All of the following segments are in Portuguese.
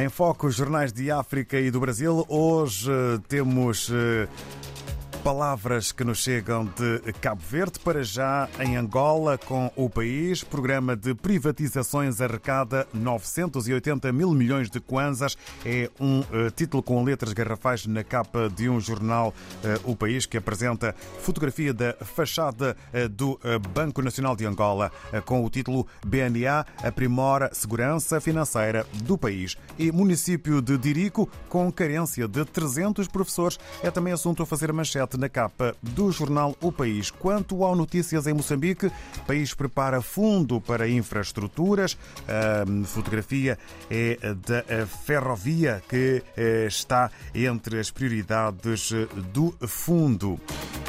Em foco, os jornais de África e do Brasil. Hoje temos Palavras que nos chegam de Cabo Verde para já em Angola com o país. Programa de privatizações arrecada 980 mil milhões de kwanzas. É um uh, título com letras garrafais na capa de um jornal, uh, O País, que apresenta fotografia da fachada uh, do Banco Nacional de Angola com o título BNA aprimora segurança financeira do país. E município de Dirico com carência de 300 professores. É também assunto a fazer manchete na capa do jornal O País. Quanto ao Notícias em Moçambique, o país prepara fundo para infraestruturas. A fotografia é da ferrovia que eh, está entre as prioridades do fundo.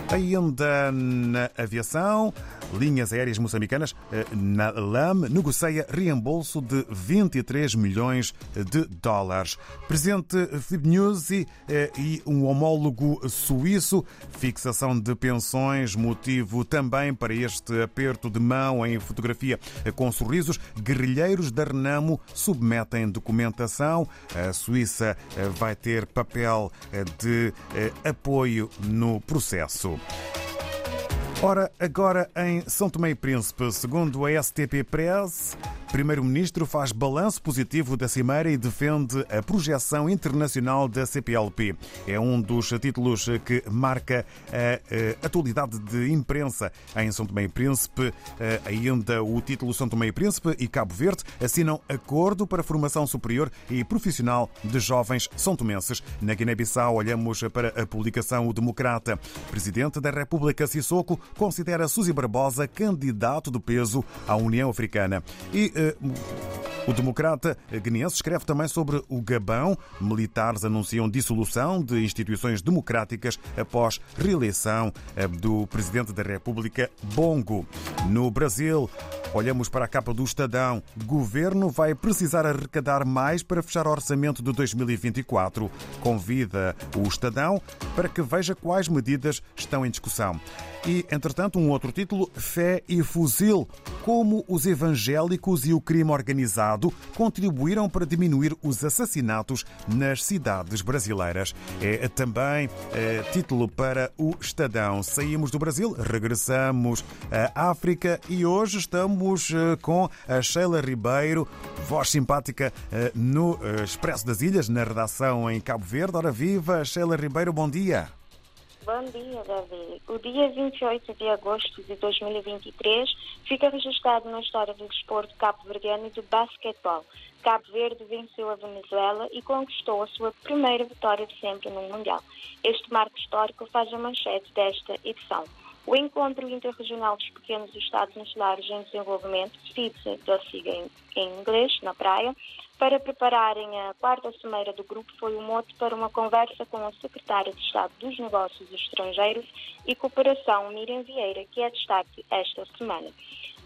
Ainda na aviação, Linhas Aéreas Moçambicanas, eh, na LAM, negocia reembolso de 23 milhões de dólares. Presidente Filipe Nyusi eh, e um homólogo suíço, fixação de pensões, motivo também para este aperto de mão em fotografia com sorrisos. Guerrilheiros da Renamo submetem documentação. A Suíça eh, vai ter papel de apoio no processo. Ora, agora em São Tomé e Príncipe, segundo a STP Press, Primeiro-Ministro faz balanço positivo da Cimeira e defende a projeção internacional da CPLP. É um dos títulos que marca a atualidade de imprensa em São Tomé e Príncipe. Ainda o título São Tomé e Príncipe e Cabo Verde assinam acordo para a formação superior e profissional de jovens são tomenses. Na Guiné-Bissau, olhamos para a publicação O Democrata. Presidente da República Sissoko considera Suzy Barbosa candidato de peso à União Africana. E eh, o democrata guineense escreve também sobre o Gabão. Militares anunciam dissolução de instituições democráticas após reeleição eh, do presidente da República, Bongo. No Brasil, olhamos para a capa do Estadão. Governo vai precisar arrecadar mais para fechar o orçamento de 2024. Convida o Estadão para que veja quais medidas estão em discussão. E, entretanto, um outro título, Fé e Fuzil. Como os evangélicos e o crime organizado contribuíram para diminuir os assassinatos nas cidades brasileiras. É também é, título para o Estadão. Saímos do Brasil, regressamos à África e hoje estamos eh, com a Sheila Ribeiro, voz simpática eh, no eh, Expresso das Ilhas, na redação em Cabo Verde. Ora viva, Sheila Ribeiro, bom dia. Bom dia, Davi. O dia 28 de agosto de 2023 fica registrado na história do desporto cabo-verdiano de basquetebol. Cabo Verde venceu a Venezuela e conquistou a sua primeira vitória de sempre no Mundial. Este marco histórico faz a manchete desta edição. O Encontro Interregional dos Pequenos Estados Insulares em Desenvolvimento, FIPSA, da siga em inglês, na praia, para prepararem a quarta cimeira do grupo foi o mote para uma conversa com a secretária de Estado dos Negócios Estrangeiros e Cooperação, Miriam Vieira, que é destaque esta semana.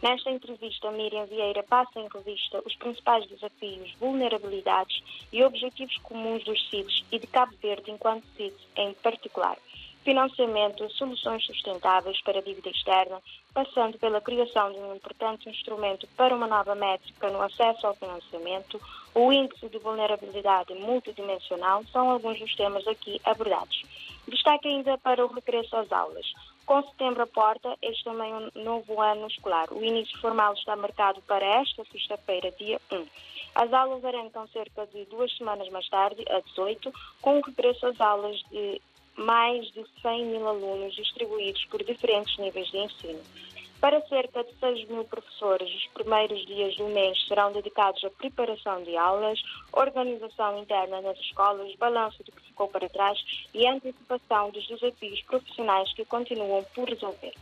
Nesta entrevista, Miriam Vieira passa em revista os principais desafios, vulnerabilidades e objetivos comuns dos CIDs e de Cabo Verde enquanto CID em particular financiamento, soluções sustentáveis para a dívida externa, passando pela criação de um importante instrumento para uma nova métrica no acesso ao financiamento, o índice de vulnerabilidade multidimensional, são alguns dos temas aqui abordados. Destaque ainda para o regresso às aulas. Com setembro à porta, este também é um novo ano escolar. O início formal está marcado para esta sexta-feira, dia 1. As aulas arrancam cerca de duas semanas mais tarde, a 18, com o regresso às aulas de mais de 100 mil alunos distribuídos por diferentes níveis de ensino. Para cerca de 6 mil professores, os primeiros dias do mês serão dedicados à preparação de aulas, organização interna nas escolas, balanço do que ficou para trás e antecipação dos desafios profissionais que continuam por resolver.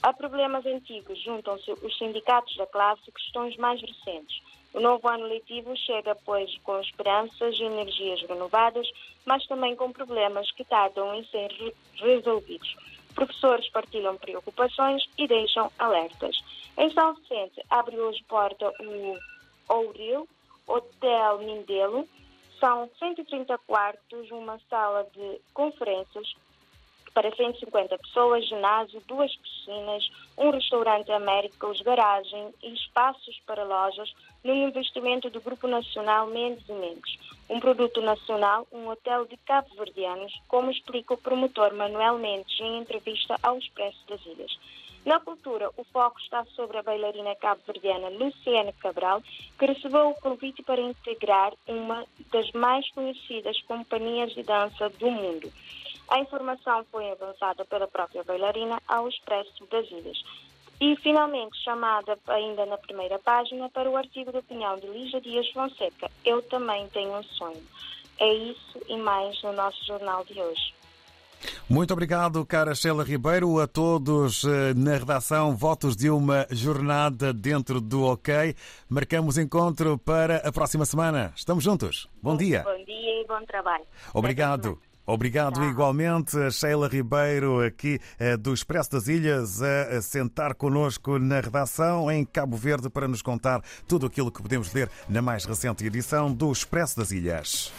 A problemas antigos juntam-se os sindicatos da classe e questões mais recentes. O novo ano letivo chega, pois, com esperanças e energias renovadas, mas também com problemas que tardam em ser resolvidos. Professores partilham preocupações e deixam alertas. Em São Vicente, abre hoje porta o Ouril, Hotel Mindelo. São 130 quartos, uma sala de conferências para 150 pessoas, ginásio, duas piscinas, um restaurante Américos, garagem e espaços para lojas num investimento do Grupo Nacional Mendes e Mendes. Um produto nacional, um hotel de cabo-verdianos, como explica o promotor Manuel Mendes em entrevista ao Expresso das Ilhas. Na cultura, o foco está sobre a bailarina cabo-verdiana Luciana Cabral, que recebeu o convite para integrar uma das mais conhecidas companhias de dança do mundo. A informação foi avançada pela própria bailarina ao Expresso das Ilhas. E, finalmente, chamada ainda na primeira página para o artigo de opinião de Lígia Dias Fonseca, Eu Também Tenho um Sonho. É isso e mais no nosso jornal de hoje. Muito obrigado, cara Sheila Ribeiro, a todos eh, na redação. Votos de uma jornada dentro do OK. Marcamos encontro para a próxima semana. Estamos juntos. Bom dia. Bom dia e bom trabalho. Obrigado. Obrigado igualmente, Sheila Ribeiro, aqui eh, do Expresso das Ilhas, a sentar connosco na redação em Cabo Verde para nos contar tudo aquilo que podemos ler na mais recente edição do Expresso das Ilhas.